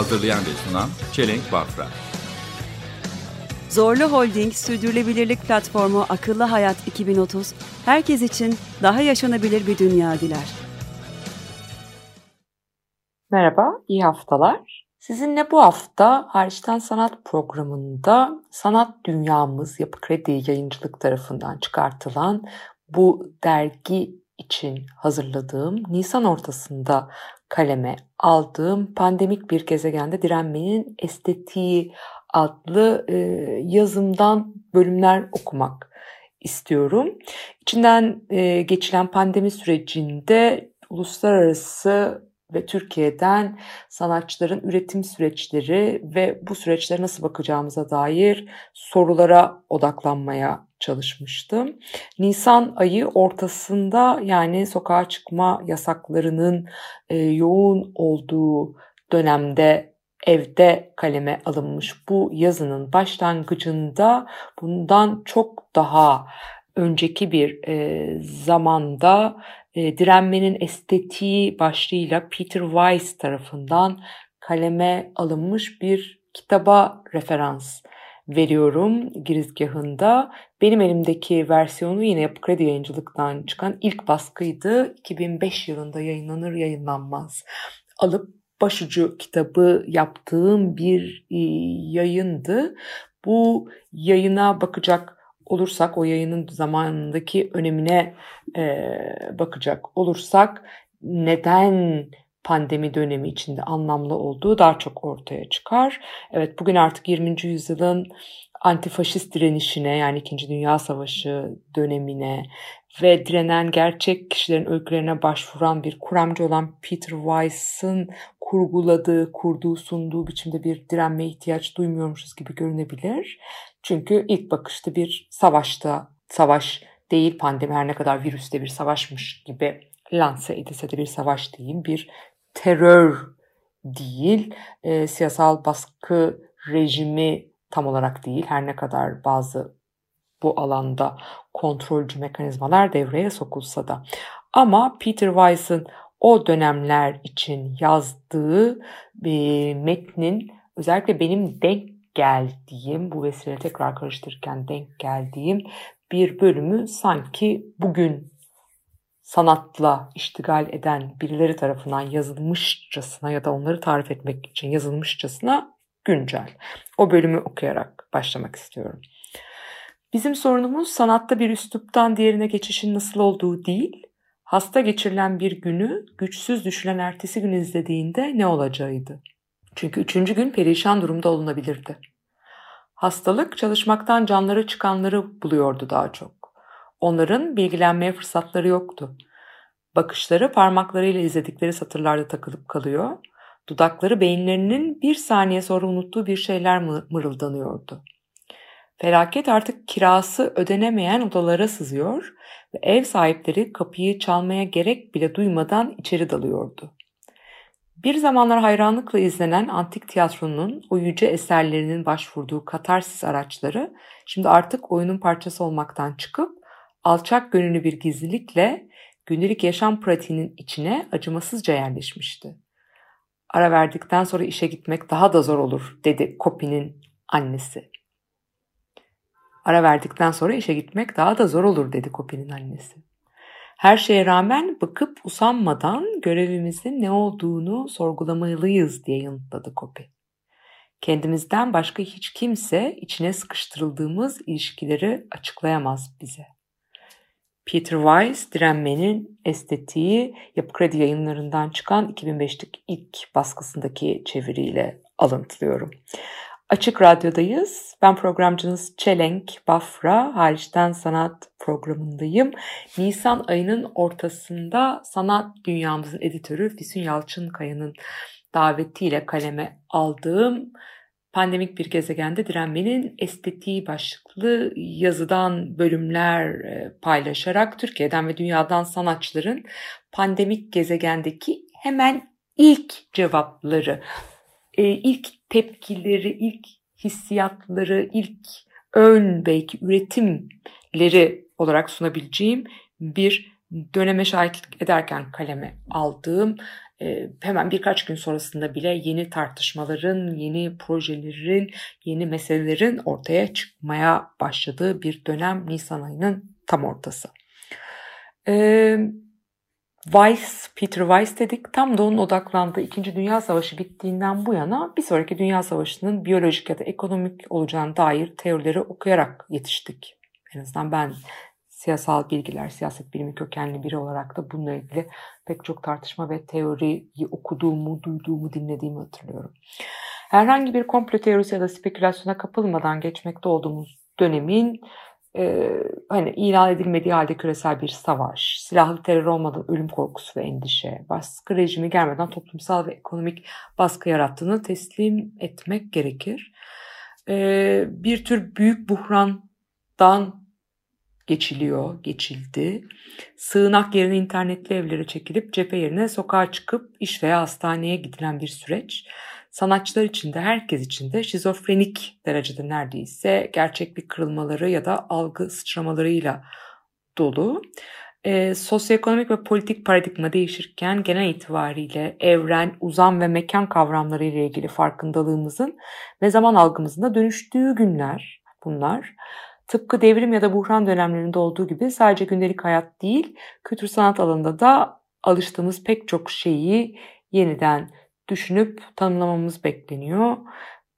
Hazırlayan ve sunan Çelenk Bafra. Zorlu Holding Sürdürülebilirlik Platformu Akıllı Hayat 2030, herkes için daha yaşanabilir bir dünya diler. Merhaba, iyi haftalar. Sizinle bu hafta Hariçten Sanat programında sanat dünyamız Yapı Kredi Yayıncılık tarafından çıkartılan bu dergi için hazırladığım Nisan ortasında kaleme aldığım Pandemik Bir Gezegende Direnmenin Estetiği adlı e, yazımdan bölümler okumak istiyorum. İçinden e, geçilen pandemi sürecinde uluslararası ve Türkiye'den sanatçıların üretim süreçleri ve bu süreçlere nasıl bakacağımıza dair sorulara odaklanmaya çalışmıştım. Nisan ayı ortasında yani sokağa çıkma yasaklarının e, yoğun olduğu dönemde evde kaleme alınmış bu yazının başlangıcında bundan çok daha önceki bir e, zamanda e, direnmenin estetiği başlığıyla Peter Weiss tarafından kaleme alınmış bir kitaba referans veriyorum girizgahında. Benim elimdeki versiyonu yine Yapı Kredi Yayıncılık'tan çıkan ilk baskıydı. 2005 yılında yayınlanır yayınlanmaz alıp başucu kitabı yaptığım bir e, yayındı. Bu yayına bakacak olursak, o yayının zamanındaki önemine e, bakacak olursak neden pandemi dönemi içinde anlamlı olduğu daha çok ortaya çıkar. Evet bugün artık 20. yüzyılın antifaşist direnişine yani 2. Dünya Savaşı dönemine ve direnen gerçek kişilerin öykülerine başvuran bir kuramcı olan Peter Weiss'ın kurguladığı, kurduğu, sunduğu biçimde bir direnmeye ihtiyaç duymuyormuşuz gibi görünebilir. Çünkü ilk bakışta bir savaşta, savaş değil pandemi her ne kadar virüste bir savaşmış gibi lanse edilse de bir savaş değil, bir terör değil, e, siyasal baskı rejimi tam olarak değil her ne kadar bazı bu alanda kontrolcü mekanizmalar devreye sokulsa da. Ama Peter Weiss'ın o dönemler için yazdığı bir metnin özellikle benim denk geldiğim, bu vesile tekrar karıştırırken denk geldiğim bir bölümü sanki bugün sanatla iştigal eden birileri tarafından yazılmışçasına ya da onları tarif etmek için yazılmışçasına güncel. O bölümü okuyarak başlamak istiyorum. Bizim sorunumuz sanatta bir üsluptan diğerine geçişin nasıl olduğu değil, hasta geçirilen bir günü güçsüz düşülen ertesi gün izlediğinde ne olacağıydı. Çünkü üçüncü gün perişan durumda olunabilirdi. Hastalık çalışmaktan canları çıkanları buluyordu daha çok. Onların bilgilenmeye fırsatları yoktu. Bakışları parmaklarıyla izledikleri satırlarda takılıp kalıyor, dudakları beyinlerinin bir saniye sonra unuttuğu bir şeyler mırıldanıyordu. Felaket artık kirası ödenemeyen odalara sızıyor ve ev sahipleri kapıyı çalmaya gerek bile duymadan içeri dalıyordu. Bir zamanlar hayranlıkla izlenen antik tiyatronun o yüce eserlerinin başvurduğu katarsis araçları şimdi artık oyunun parçası olmaktan çıkıp alçak gönüllü bir gizlilikle günlük yaşam pratiğinin içine acımasızca yerleşmişti. Ara verdikten sonra işe gitmek daha da zor olur dedi Kopi'nin annesi. Ara verdikten sonra işe gitmek daha da zor olur dedi Kopi'nin annesi. Her şeye rağmen bakıp usanmadan görevimizin ne olduğunu sorgulamalıyız diye yanıtladı Kopi. Kendimizden başka hiç kimse içine sıkıştırıldığımız ilişkileri açıklayamaz bize. Peter Weiss, Direnmenin Estetiği, Yapı Kredi yayınlarından çıkan 2005'lik ilk baskısındaki çeviriyle alıntılıyorum. Açık Radyo'dayız. Ben programcınız Çelenk Bafra, hariçten sanat programındayım. Nisan ayının ortasında sanat dünyamızın editörü Füsun Yalçınkaya'nın davetiyle kaleme aldığım Pandemik bir gezegende direnmenin estetiği başlıklı yazıdan bölümler e, paylaşarak Türkiye'den ve dünyadan sanatçıların pandemik gezegendeki hemen ilk cevapları, e, ilk tepkileri, ilk hissiyatları, ilk ön belki üretimleri olarak sunabileceğim bir döneme şahitlik ederken kaleme aldığım e, hemen birkaç gün sonrasında bile yeni tartışmaların, yeni projelerin, yeni meselelerin ortaya çıkmaya başladığı bir dönem Nisan ayının tam ortası. E, Weiss, Peter Weiss dedik. Tam da onun odaklandığı İkinci Dünya Savaşı bittiğinden bu yana bir sonraki Dünya Savaşı'nın biyolojik ya da ekonomik olacağına dair teorileri okuyarak yetiştik. En azından ben siyasal bilgiler, siyaset bilimi kökenli biri olarak da bununla ilgili pek çok tartışma ve teoriyi okuduğumu, duyduğumu, dinlediğimi hatırlıyorum. Herhangi bir komplo teorisi ya da spekülasyona kapılmadan geçmekte olduğumuz dönemin e, hani ilan edilmediği halde küresel bir savaş, silahlı terör olmadan ölüm korkusu ve endişe, baskı rejimi gelmeden toplumsal ve ekonomik baskı yarattığını teslim etmek gerekir. E, bir tür büyük buhrandan geçiliyor, geçildi. Sığınak yerine internetli evlere çekilip cephe yerine sokağa çıkıp iş veya hastaneye gidilen bir süreç. Sanatçılar için de herkes için de şizofrenik derecede neredeyse gerçeklik kırılmaları ya da algı sıçramalarıyla dolu. E, sosyoekonomik ve politik paradigma değişirken genel itibariyle evren, uzam ve mekan kavramları ile ilgili farkındalığımızın ve zaman algımızın da dönüştüğü günler bunlar. Tıpkı devrim ya da buhran dönemlerinde olduğu gibi sadece gündelik hayat değil, kültür sanat alanında da alıştığımız pek çok şeyi yeniden düşünüp tanımlamamız bekleniyor.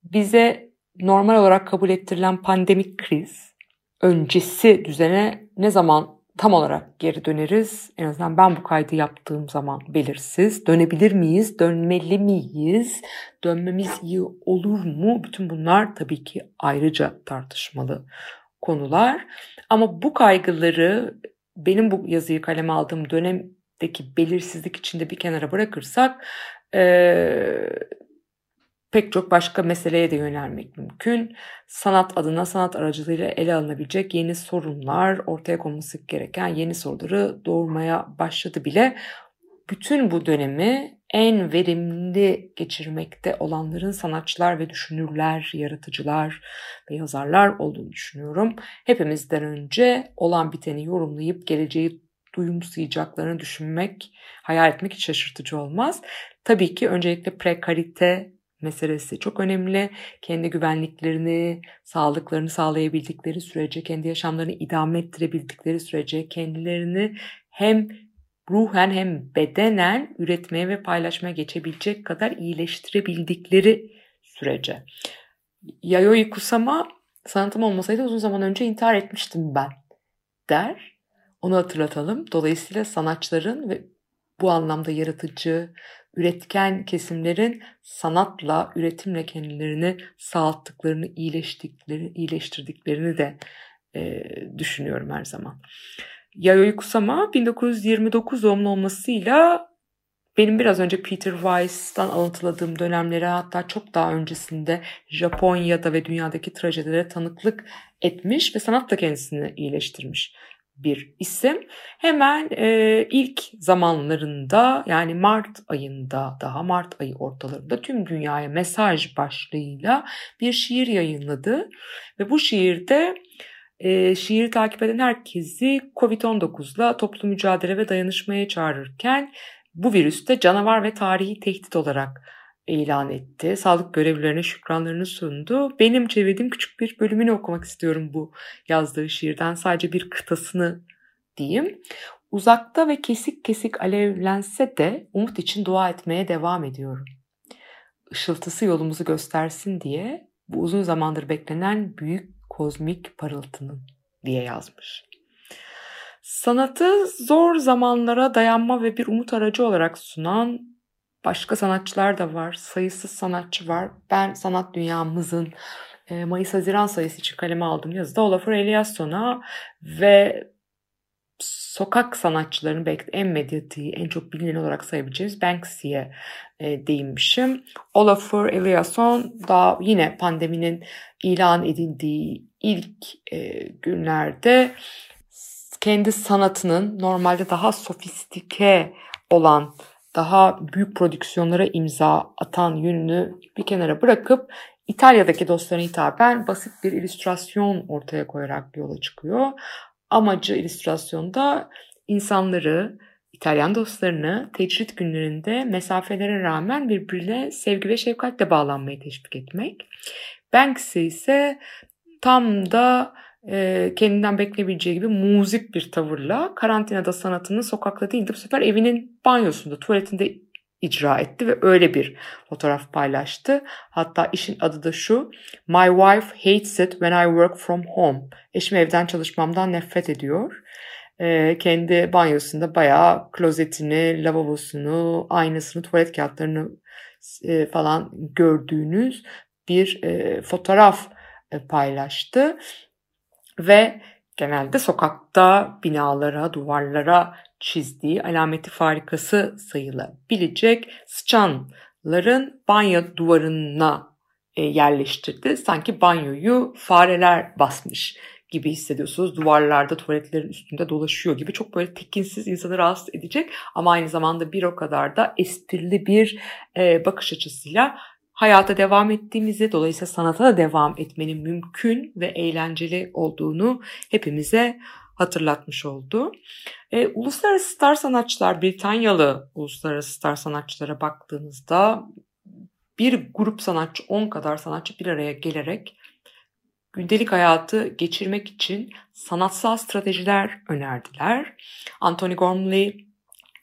Bize normal olarak kabul ettirilen pandemik kriz öncesi düzene ne zaman tam olarak geri döneriz? En azından ben bu kaydı yaptığım zaman belirsiz. Dönebilir miyiz? Dönmeli miyiz? Dönmemiz iyi olur mu? Bütün bunlar tabii ki ayrıca tartışmalı konular. Ama bu kaygıları benim bu yazıyı kaleme aldığım dönemdeki belirsizlik içinde bir kenara bırakırsak e, pek çok başka meseleye de yönelmek mümkün. Sanat adına sanat aracılığıyla ele alınabilecek yeni sorunlar, ortaya konması gereken yeni soruları doğurmaya başladı bile. Bütün bu dönemi en verimli geçirmekte olanların sanatçılar ve düşünürler, yaratıcılar ve yazarlar olduğunu düşünüyorum. Hepimizden önce olan biteni yorumlayıp geleceği duyumsayacaklarını düşünmek, hayal etmek hiç şaşırtıcı olmaz. Tabii ki öncelikle prekarite meselesi çok önemli. Kendi güvenliklerini, sağlıklarını sağlayabildikleri sürece, kendi yaşamlarını idame ettirebildikleri sürece kendilerini hem ruhen hem bedenen üretmeye ve paylaşmaya geçebilecek kadar iyileştirebildikleri sürece. Yayoi Kusama sanatım olmasaydı uzun zaman önce intihar etmiştim ben der. Onu hatırlatalım. Dolayısıyla sanatçıların ve bu anlamda yaratıcı, üretken kesimlerin sanatla, üretimle kendilerini sağalttıklarını, iyileştiklerini, iyileştirdiklerini de e, düşünüyorum her zaman. Yayoi Kusama 1929 doğumlu olmasıyla benim biraz önce Peter Weiss'tan alıntıladığım dönemlere hatta çok daha öncesinde Japonya'da ve dünyadaki trajedilere tanıklık etmiş ve sanatla kendisini iyileştirmiş bir isim. Hemen e, ilk zamanlarında yani Mart ayında daha Mart ayı ortalarında tüm dünyaya mesaj başlığıyla bir şiir yayınladı ve bu şiirde e, şiiri takip eden herkesi Covid-19'la toplu mücadele ve dayanışmaya çağırırken bu virüste canavar ve tarihi tehdit olarak ilan etti. Sağlık görevlilerine şükranlarını sundu. Benim çevirdiğim küçük bir bölümünü okumak istiyorum bu yazdığı şiirden. Sadece bir kıtasını diyeyim. Uzakta ve kesik kesik alevlense de umut için dua etmeye devam ediyorum. Işıltısı yolumuzu göstersin diye bu uzun zamandır beklenen büyük kozmik parıltının diye yazmış. Sanatı zor zamanlara dayanma ve bir umut aracı olarak sunan başka sanatçılar da var. Sayısız sanatçı var. Ben sanat dünyamızın e, Mayıs-Haziran sayısı için kaleme aldığım yazıda Olafur Eliasson'a ve sokak sanatçılarının belki en medyatiği, en çok bilinen olarak sayabileceğimiz Banksy'ye e, değinmişim. Olafur Eliasson da yine pandeminin ilan edildiği ilk e, günlerde kendi sanatının normalde daha sofistike olan, daha büyük prodüksiyonlara imza atan yönünü bir kenara bırakıp İtalya'daki dostlarına hitaben basit bir illüstrasyon ortaya koyarak yola çıkıyor. Amacı illüstrasyonda insanları, İtalyan dostlarını tecrit günlerinde mesafelere rağmen birbirine sevgi ve şefkatle bağlanmayı teşvik etmek. Banksy ise tam da e, kendinden bekleyebileceği gibi muzik bir tavırla karantinada sanatını sokakta değil de bu sefer evinin banyosunda, tuvaletinde icra etti ve öyle bir fotoğraf paylaştı. Hatta işin adı da şu. My wife hates it when I work from home. Eşim evden çalışmamdan nefret ediyor. Ee, kendi banyosunda bayağı klozetini, lavabosunu, aynasını, tuvalet kağıtlarını e, falan gördüğünüz bir e, fotoğraf e, paylaştı. Ve genelde sokakta binalara, duvarlara çizdiği alameti farikası sayılabilecek sıçanların banyo duvarına e, yerleştirdi. Sanki banyoyu fareler basmış gibi hissediyorsunuz. Duvarlarda, tuvaletlerin üstünde dolaşıyor gibi. Çok böyle tekinsiz, insanı rahatsız edecek ama aynı zamanda bir o kadar da esprili bir e, bakış açısıyla hayata devam ettiğimizi, dolayısıyla sanata da devam etmenin mümkün ve eğlenceli olduğunu hepimize hatırlatmış oldu. E, uluslararası star sanatçılar, Britanyalı uluslararası star sanatçılara baktığınızda bir grup sanatçı, 10 kadar sanatçı bir araya gelerek gündelik hayatı geçirmek için sanatsal stratejiler önerdiler. Anthony Gormley,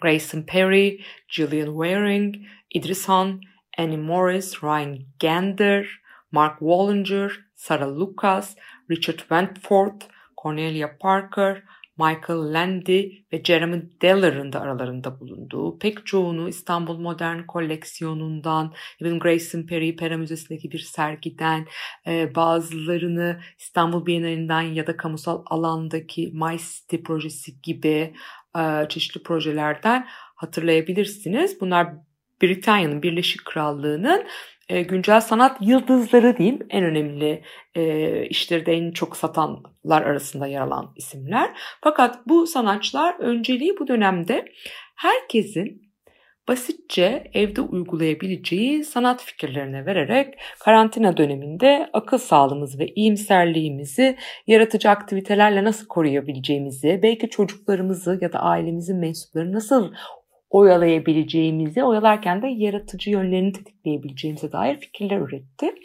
Grayson Perry, Gillian Waring, Idris Han, Annie Morris, Ryan Gander, Mark Wallinger, Sarah Lucas, Richard Wentworth, Cornelia Parker, Michael Landy ve Jeremy Deller'ın da aralarında bulunduğu pek çoğunu İstanbul Modern Koleksiyonu'ndan, Even Grayson Perry Pera Müzesi'ndeki bir sergiden, e, bazılarını İstanbul Bienalinden ya da kamusal alandaki My City projesi gibi e, çeşitli projelerden hatırlayabilirsiniz. Bunlar Britanya'nın, Birleşik Krallığı'nın e, güncel sanat yıldızları diyeyim en önemli e, işleri en çok satanlar arasında yer alan isimler. Fakat bu sanatçılar önceliği bu dönemde herkesin basitçe evde uygulayabileceği sanat fikirlerine vererek karantina döneminde akıl sağlığımızı ve iyimserliğimizi yaratıcı aktivitelerle nasıl koruyabileceğimizi, belki çocuklarımızı ya da ailemizin mensuplarını nasıl oyalayabileceğimizi, oyalarken de yaratıcı yönlerini tetikleyebileceğimize dair fikirler üretti.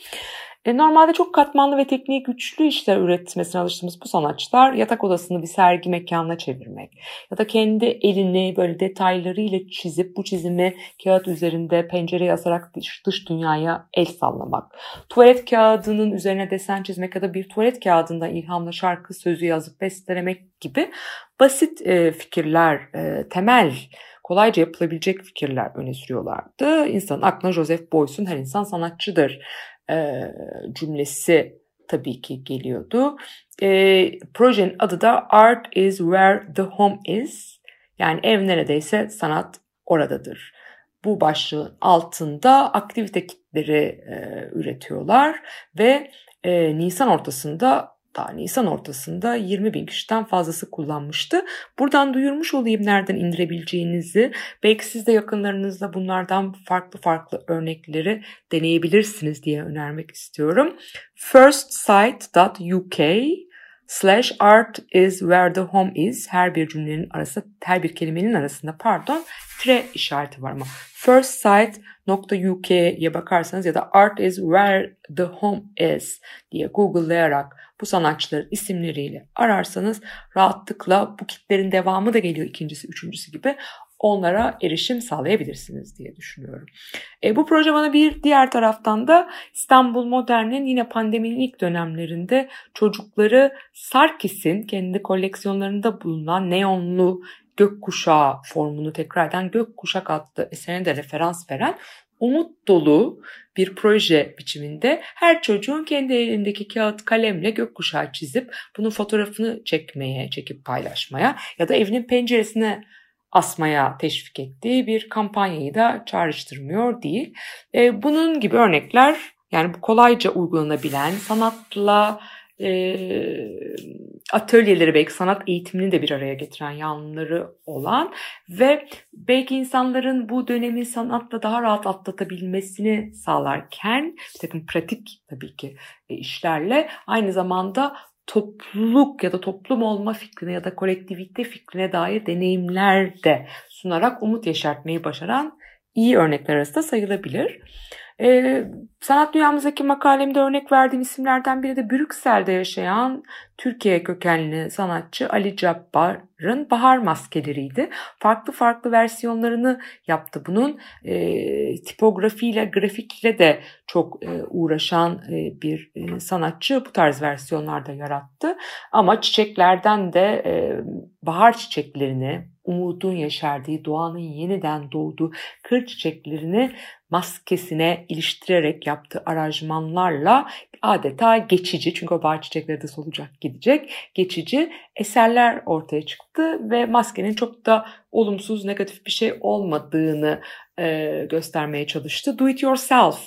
E, normalde çok katmanlı ve tekniği güçlü işler üretmesine alıştığımız bu sanatçılar yatak odasını bir sergi mekanına çevirmek ya da kendi elini böyle detaylarıyla çizip bu çizimi kağıt üzerinde pencereye asarak dış, dış dünyaya el sallamak. Tuvalet kağıdının üzerine desen çizmek ya da bir tuvalet kağıdından ilhamla şarkı sözü yazıp bestelemek gibi basit e, fikirler, e, temel kolayca yapılabilecek fikirler öne sürüyorlardı. İnsanın aklına Joseph Beuys'un her insan sanatçıdır e, cümlesi tabii ki geliyordu. E, projenin adı da Art is where the home is. Yani ev neredeyse sanat oradadır. Bu başlığın altında aktivite kitleri e, üretiyorlar ve e, Nisan ortasında daha Nisan ortasında 20 bin kişiden fazlası kullanmıştı. Buradan duyurmuş olayım nereden indirebileceğinizi. Belki siz de yakınlarınızda bunlardan farklı farklı örnekleri deneyebilirsiniz diye önermek istiyorum. firstsite.uk slash art is where the home is her bir cümlenin arasında her bir kelimenin arasında pardon tre işareti var ama firstsite.uk'ye bakarsanız ya da art is where the home is diye google'layarak bu sanatçıların isimleriyle ararsanız rahatlıkla bu kitlerin devamı da geliyor ikincisi, üçüncüsü gibi onlara erişim sağlayabilirsiniz diye düşünüyorum. E, bu proje bana bir diğer taraftan da İstanbul Modern'in yine pandeminin ilk dönemlerinde çocukları Sarkis'in kendi koleksiyonlarında bulunan neonlu gökkuşağı formunu tekrardan gökkuşak adlı eserine de referans veren umut dolu bir proje biçiminde her çocuğun kendi elindeki kağıt kalemle gökkuşağı çizip bunun fotoğrafını çekmeye, çekip paylaşmaya ya da evinin penceresine asmaya teşvik ettiği bir kampanyayı da çağrıştırmıyor değil. E, bunun gibi örnekler yani bu kolayca uygulanabilen sanatla e, atölyeleri belki sanat eğitimini de bir araya getiren yanları olan ve belki insanların bu dönemi sanatla daha rahat atlatabilmesini sağlarken bir takım pratik tabii ki e, işlerle aynı zamanda topluluk ya da toplum olma fikrine ya da kolektivite fikrine dair deneyimler de sunarak umut yaşartmayı başaran iyi örnekler arasında sayılabilir. Ee, sanat dünyamızdaki makalemde örnek verdiğim isimlerden biri de Brüksel'de yaşayan Türkiye kökenli sanatçı Ali Cabbar'ın Bahar Maskeleriydi. Farklı farklı versiyonlarını yaptı bunun. E, tipografiyle, grafikle de çok e, uğraşan e, bir e, sanatçı bu tarz versiyonlarda yarattı. Ama çiçeklerden de e, bahar çiçeklerini, umudun yeşerdiği, doğanın yeniden doğduğu kır çiçeklerini maskesine iliştirerek yaptığı aranjmanlarla adeta geçici çünkü o bahar çiçekleri de solacak gidecek geçici eserler ortaya çıktı ve maskenin çok da olumsuz negatif bir şey olmadığını e, göstermeye çalıştı. Do it yourself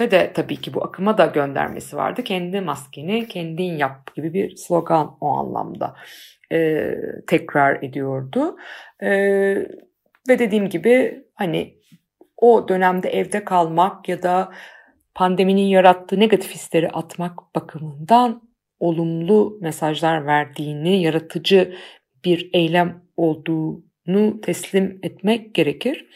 ve de tabii ki bu akıma da göndermesi vardı. Kendi maskeni kendin yap gibi bir slogan o anlamda e, tekrar ediyordu. E, ve dediğim gibi hani o dönemde evde kalmak ya da pandeminin yarattığı negatif hisleri atmak bakımından olumlu mesajlar verdiğini, yaratıcı bir eylem olduğunu teslim etmek gerekir.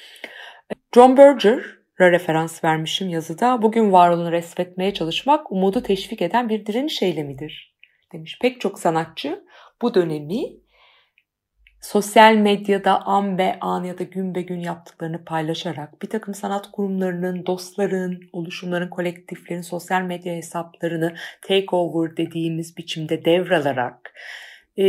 John Berger'a referans vermişim yazıda. Bugün var resmetmeye çalışmak umudu teşvik eden bir direniş eylemidir demiş. Pek çok sanatçı bu dönemi sosyal medyada an be an ya da gün be gün yaptıklarını paylaşarak bir takım sanat kurumlarının, dostların, oluşumların, kolektiflerin sosyal medya hesaplarını takeover dediğimiz biçimde devralarak e,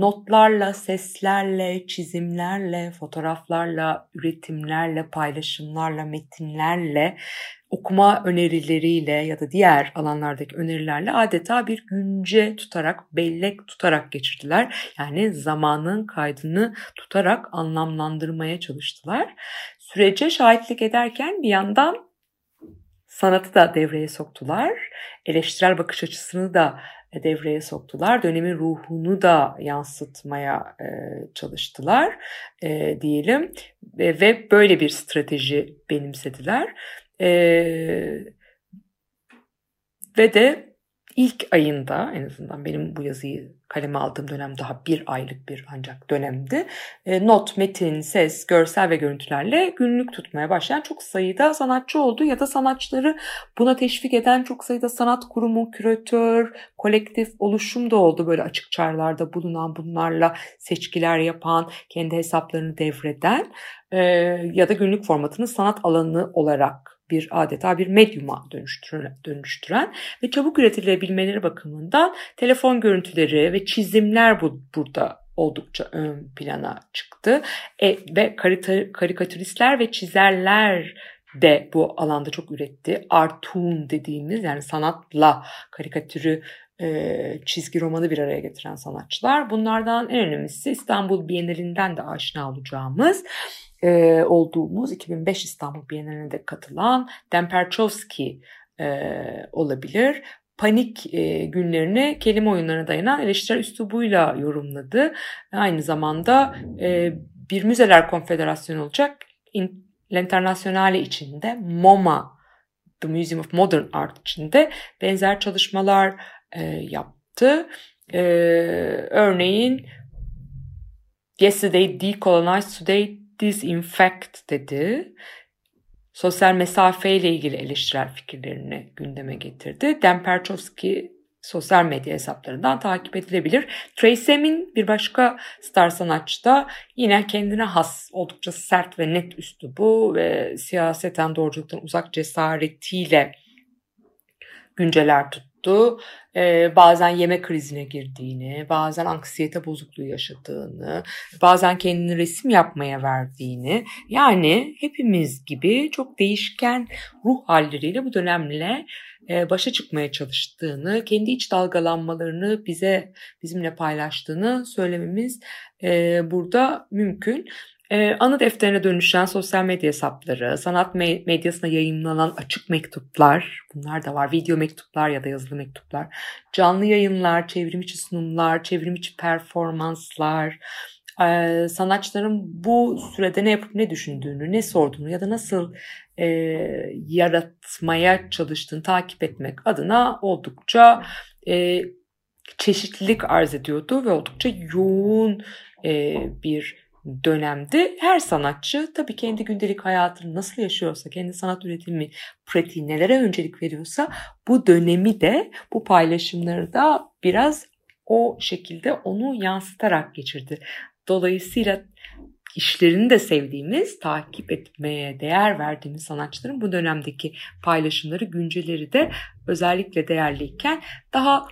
notlarla, seslerle, çizimlerle, fotoğraflarla, üretimlerle, paylaşımlarla, metinlerle okuma önerileriyle ya da diğer alanlardaki önerilerle adeta bir günce tutarak, bellek tutarak geçirdiler. Yani zamanın kaydını tutarak anlamlandırmaya çalıştılar. Sürece şahitlik ederken bir yandan sanatı da devreye soktular. Eleştirel bakış açısını da devreye soktular. Dönemin ruhunu da yansıtmaya e, çalıştılar e, diyelim ve, ve böyle bir strateji benimsediler. E, ve de ilk ayında en azından benim bu yazıyı kaleme aldığım dönem daha bir aylık bir ancak dönemdi. E, not, metin, ses, görsel ve görüntülerle günlük tutmaya başlayan çok sayıda sanatçı oldu ya da sanatçıları buna teşvik eden çok sayıda sanat kurumu, küratör, kolektif oluşum da oldu. Böyle açık çağrılarda bulunan bunlarla seçkiler yapan, kendi hesaplarını devreden e, ya da günlük formatını sanat alanı olarak bir adeta bir medyuma dönüştüren, dönüştüren ve çabuk üretilebilmeleri bakımından telefon görüntüleri ve çizimler bu, burada oldukça ön plana çıktı. E, ve karikatüristler ve çizerler de bu alanda çok üretti. Artun dediğimiz yani sanatla karikatürü e, çizgi romanı bir araya getiren sanatçılar. Bunlardan en önemlisi İstanbul Bienalinden de aşina olacağımız e, olduğumuz 2005 İstanbul Bienalinde katılan Demperchowski e, olabilir. Panik e, günlerini kelime oyunlarına dayanan eleştirel üslubuyla yorumladı. Aynı zamanda e, bir müzeler konfederasyonu olacak. L'Internationale içinde MoMA The Museum of Modern Art içinde benzer çalışmalar e, yaptı. E, örneğin Yesterday Decolonized Today disinfect dedi. Sosyal mesafe ile ilgili eleştirel fikirlerini gündeme getirdi. Dan Perchowski sosyal medya hesaplarından takip edilebilir. Tracy Emin bir başka star sanatçı da yine kendine has oldukça sert ve net üslubu ve siyaseten doğruculuktan uzak cesaretiyle günceler tuttu. Ee, bazen yeme krizine girdiğini, bazen anksiyete bozukluğu yaşadığını, bazen kendini resim yapmaya verdiğini. Yani hepimiz gibi çok değişken ruh halleriyle bu dönemle e, başa çıkmaya çalıştığını, kendi iç dalgalanmalarını bize bizimle paylaştığını söylememiz e, burada mümkün. Ee, anı defterine dönüşen sosyal medya hesapları, sanat medyasına yayınlanan açık mektuplar, bunlar da var, video mektuplar ya da yazılı mektuplar, canlı yayınlar, çevrim içi sunumlar, çevrim içi performanslar, e, sanatçıların bu sürede ne yapıp ne düşündüğünü, ne sorduğunu ya da nasıl e, yaratmaya çalıştığını takip etmek adına oldukça e, çeşitlilik arz ediyordu ve oldukça yoğun e, bir dönemde her sanatçı tabii kendi gündelik hayatını nasıl yaşıyorsa, kendi sanat üretimi pratiği nelere öncelik veriyorsa bu dönemi de bu paylaşımları da biraz o şekilde onu yansıtarak geçirdi. Dolayısıyla işlerini de sevdiğimiz, takip etmeye değer verdiğimiz sanatçıların bu dönemdeki paylaşımları, günceleri de özellikle değerliyken daha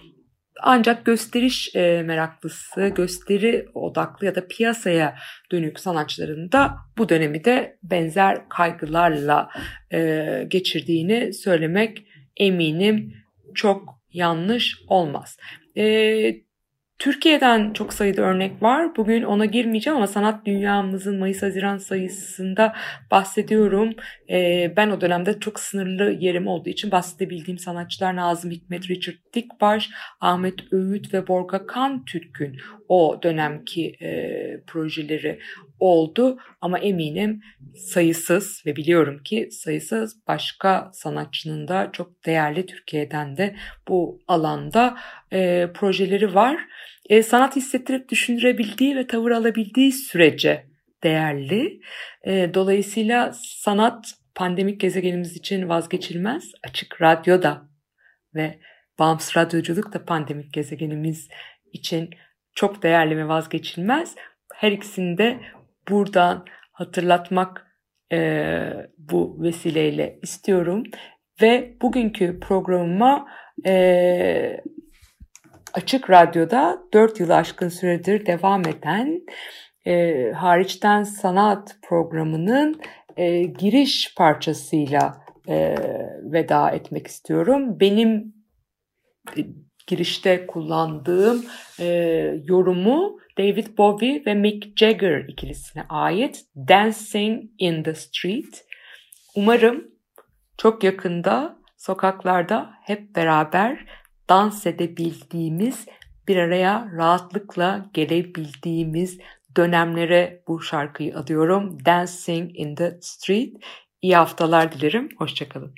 ancak gösteriş e, meraklısı, gösteri odaklı ya da piyasaya dönük sanatçıların da bu dönemi de benzer kaygılarla e, geçirdiğini söylemek eminim çok yanlış olmaz. E, Türkiye'den çok sayıda örnek var. Bugün ona girmeyeceğim ama sanat dünyamızın Mayıs-Haziran sayısında bahsediyorum. Ee, ben o dönemde çok sınırlı yerim olduğu için bahsedebildiğim sanatçılar Nazım Hikmet, Richard Dikbaş, Ahmet Öğüt ve Borga Kan Türk'ün o dönemki e, projeleri oldu. Ama eminim sayısız ve biliyorum ki sayısız başka sanatçının da çok değerli Türkiye'den de bu alanda e, projeleri var. E, sanat hissettirip düşündürebildiği ve tavır alabildiği sürece değerli. E, dolayısıyla sanat pandemik gezegenimiz için vazgeçilmez. Açık radyoda ve bağımsız radyoculuk da pandemik gezegenimiz için çok değerli ve vazgeçilmez. Her ikisini de buradan hatırlatmak e, bu vesileyle istiyorum. Ve bugünkü programıma e, Açık Radyo'da 4 yıl aşkın süredir devam eden e, hariçten sanat programının e, giriş parçasıyla e, veda etmek istiyorum. Benim girişte kullandığım e, yorumu David Bowie ve Mick Jagger ikilisine ait Dancing in the Street. Umarım çok yakında sokaklarda hep beraber dans edebildiğimiz, bir araya rahatlıkla gelebildiğimiz dönemlere bu şarkıyı adıyorum. Dancing in the Street. İyi haftalar dilerim. Hoşçakalın.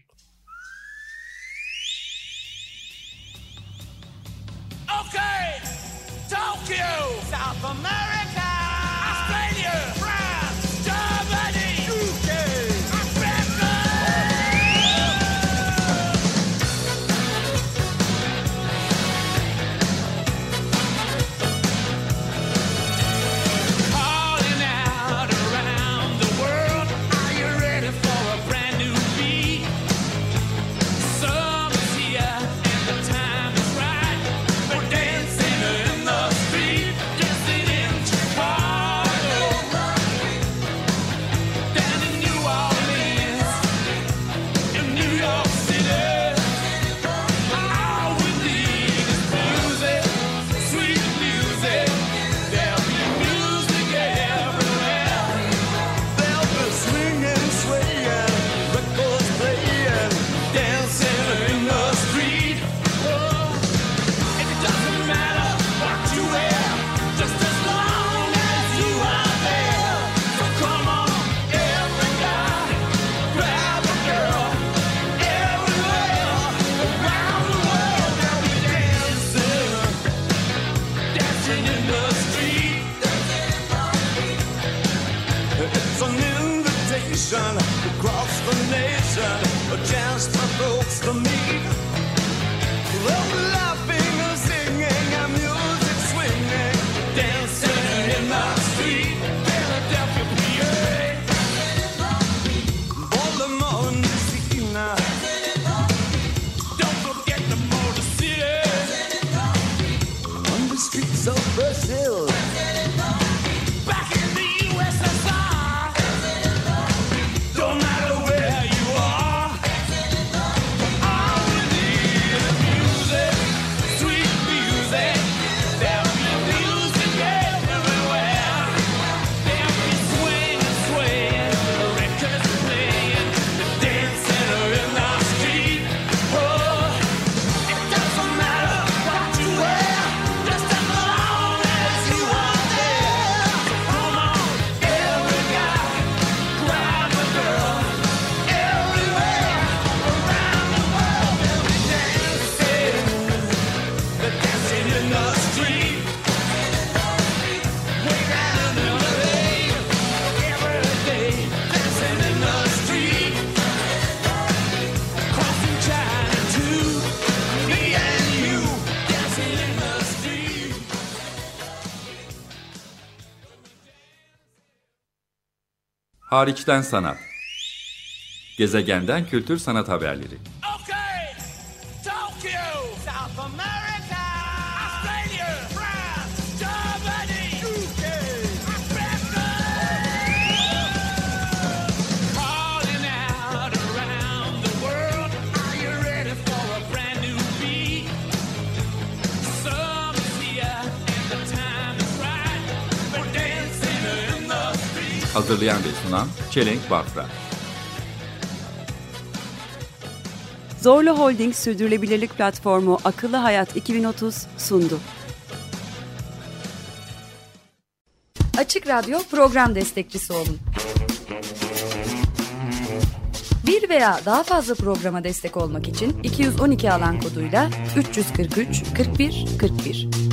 just provokes the me. Hariçten sanat. Gezegenden kültür sanat haberleri. Okay, Tokyo, South America, Hazırlayan ve sunan Çelenk Bafra. Zorlu Holding Sürdürülebilirlik Platformu Akıllı Hayat 2030 sundu. Açık Radyo program destekçisi olun. Bir veya daha fazla programa destek olmak için 212 alan koduyla 343 41 41.